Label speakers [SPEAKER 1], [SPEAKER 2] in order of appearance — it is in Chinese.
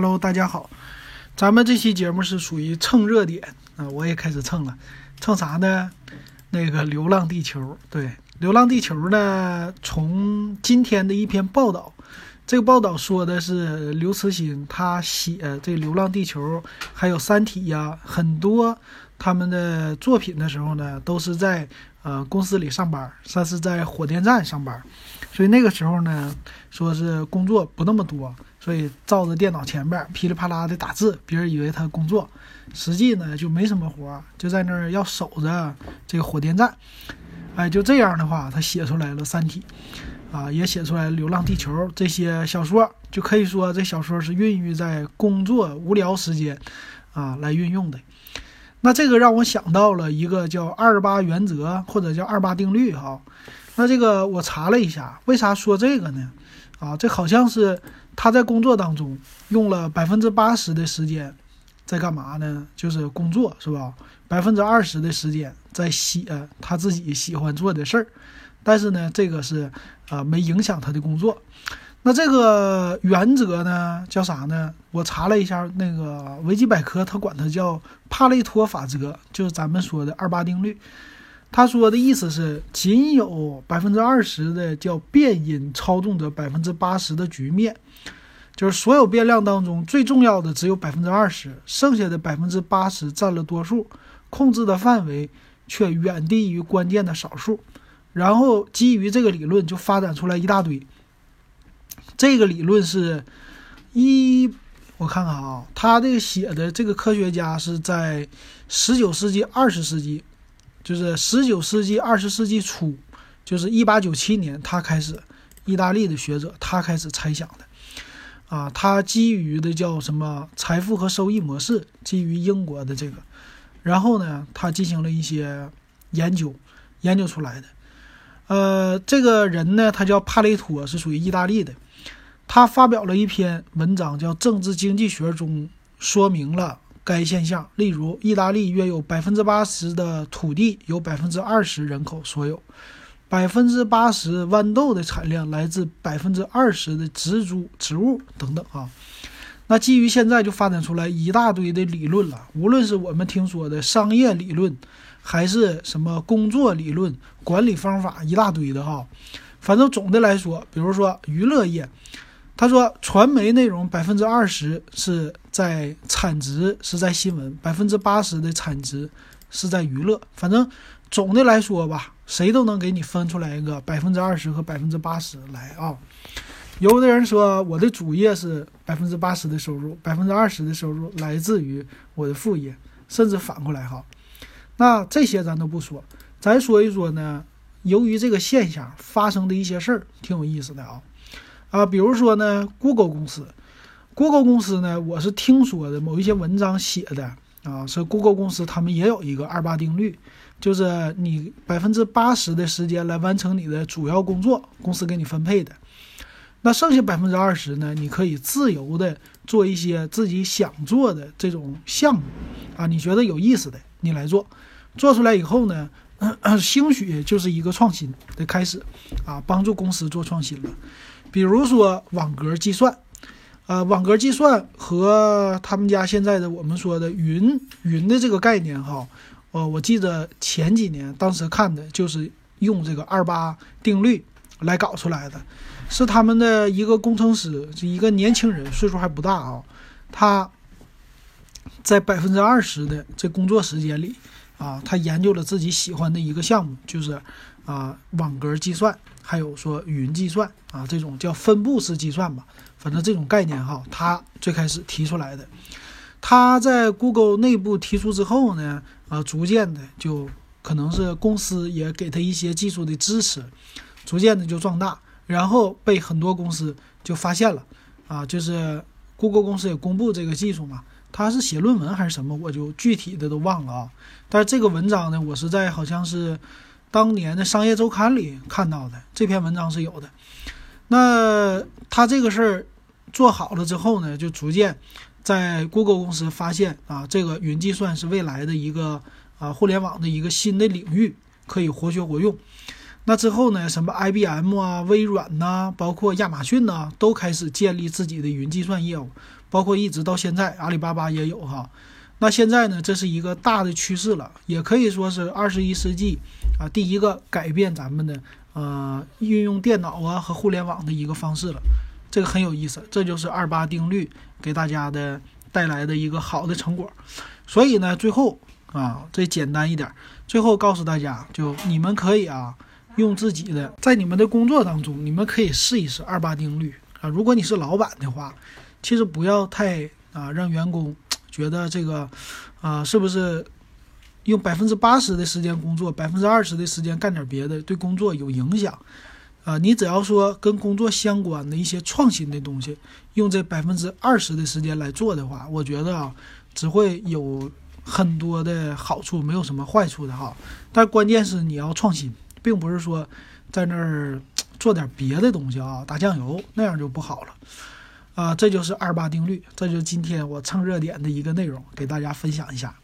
[SPEAKER 1] Hello，大家好，咱们这期节目是属于蹭热点。啊，我也开始蹭了，蹭啥呢？那个《流浪地球》对，《流浪地球》呢，从今天的一篇报道，这个报道说的是刘慈欣他写这《流浪地球》还有《三体》呀，很多他们的作品的时候呢，都是在呃公司里上班，他是在火电站上班，所以那个时候呢，说是工作不那么多。所以照着电脑前边噼里啪啦的打字，别人以为他工作，实际呢就没什么活，就在那儿要守着这个火电站。哎，就这样的话，他写出来了《三体》，啊，也写出来《流浪地球》这些小说，就可以说这小说是孕育在工作无聊时间啊来运用的。那这个让我想到了一个叫二八原则或者叫二八定律哈。那这个我查了一下，为啥说这个呢？啊，这好像是。他在工作当中用了百分之八十的时间在干嘛呢？就是工作，是吧？百分之二十的时间在写他自己喜欢做的事儿。但是呢，这个是啊，没影响他的工作。那这个原则呢，叫啥呢？我查了一下那个维基百科，他管它叫帕累托法则，就是咱们说的二八定律。他说的意思是，仅有百分之二十的叫变音操纵着百分之八十的局面，就是所有变量当中最重要的只有百分之二十，剩下的百分之八十占了多数，控制的范围却远低于关键的少数。然后基于这个理论，就发展出来一大堆。这个理论是一，我看看啊，他这个写的这个科学家是在十九世纪、二十世纪。就是十九世纪二十世纪初，就是一八九七年，他开始，意大利的学者他开始猜想的，啊，他基于的叫什么财富和收益模式，基于英国的这个，然后呢，他进行了一些研究，研究出来的，呃，这个人呢，他叫帕雷托，是属于意大利的，他发表了一篇文章，叫《政治经济学》中说明了。该现象，例如，意大利约有百分之八十的土地由百分之二十人口所有，百分之八十豌豆的产量来自百分之二十的植株植物等等啊。那基于现在就发展出来一大堆的理论了，无论是我们听说的商业理论，还是什么工作理论、管理方法，一大堆的哈。反正总的来说，比如说娱乐业。他说，传媒内容百分之二十是在产值，是在新闻；百分之八十的产值是在娱乐。反正总的来说吧，谁都能给你分出来一个百分之二十和百分之八十来啊。有的人说，我的主业是百分之八十的收入，百分之二十的收入来自于我的副业，甚至反过来哈。那这些咱都不说，咱说一说呢，由于这个现象发生的一些事儿，挺有意思的啊。啊，比如说呢，Google 公司，Google 公司呢，我是听说的某一些文章写的啊，说 Google 公司他们也有一个二八定律，就是你百分之八十的时间来完成你的主要工作，公司给你分配的，那剩下百分之二十呢，你可以自由的做一些自己想做的这种项目，啊，你觉得有意思的，你来做，做出来以后呢，兴许就是一个创新的开始，啊，帮助公司做创新了。比如说网格计算，呃，网格计算和他们家现在的我们说的云云的这个概念哈，呃，我记得前几年当时看的就是用这个二八定律来搞出来的，是他们的一个工程师，是一个年轻人，岁数还不大啊，他在百分之二十的这工作时间里啊，他研究了自己喜欢的一个项目，就是啊网格计算。还有说云计算啊，这种叫分布式计算吧，反正这种概念哈，他最开始提出来的。他在 Google 内部提出之后呢，啊，逐渐的就可能是公司也给他一些技术的支持，逐渐的就壮大，然后被很多公司就发现了，啊，就是 Google 公司也公布这个技术嘛，他是写论文还是什么，我就具体的都忘了啊。但是这个文章呢，我是在好像是。当年的商业周刊里看到的这篇文章是有的。那他这个事儿做好了之后呢，就逐渐在 Google 公司发现啊，这个云计算是未来的一个啊互联网的一个新的领域，可以活学活用。那之后呢，什么 IBM 啊、微软呐，包括亚马逊呐，都开始建立自己的云计算业务，包括一直到现在，阿里巴巴也有哈。那现在呢，这是一个大的趋势了，也可以说是二十一世纪啊第一个改变咱们的呃运用电脑啊和互联网的一个方式了。这个很有意思，这就是二八定律给大家的带来的一个好的成果。所以呢，最后啊，这简单一点，最后告诉大家，就你们可以啊，用自己的在你们的工作当中，你们可以试一试二八定律啊。如果你是老板的话，其实不要太啊让员工觉得这个啊是不是用百分之八十的时间工作，百分之二十的时间干点别的，对工作有影响。啊，你只要说跟工作相关的一些创新的东西，用这百分之二十的时间来做的话，我觉得啊，只会有很多的好处，没有什么坏处的哈。但关键是你要创新，并不是说在那儿做点别的东西啊，打酱油那样就不好了。啊，这就是二八定律，这就是今天我蹭热点的一个内容，给大家分享一下。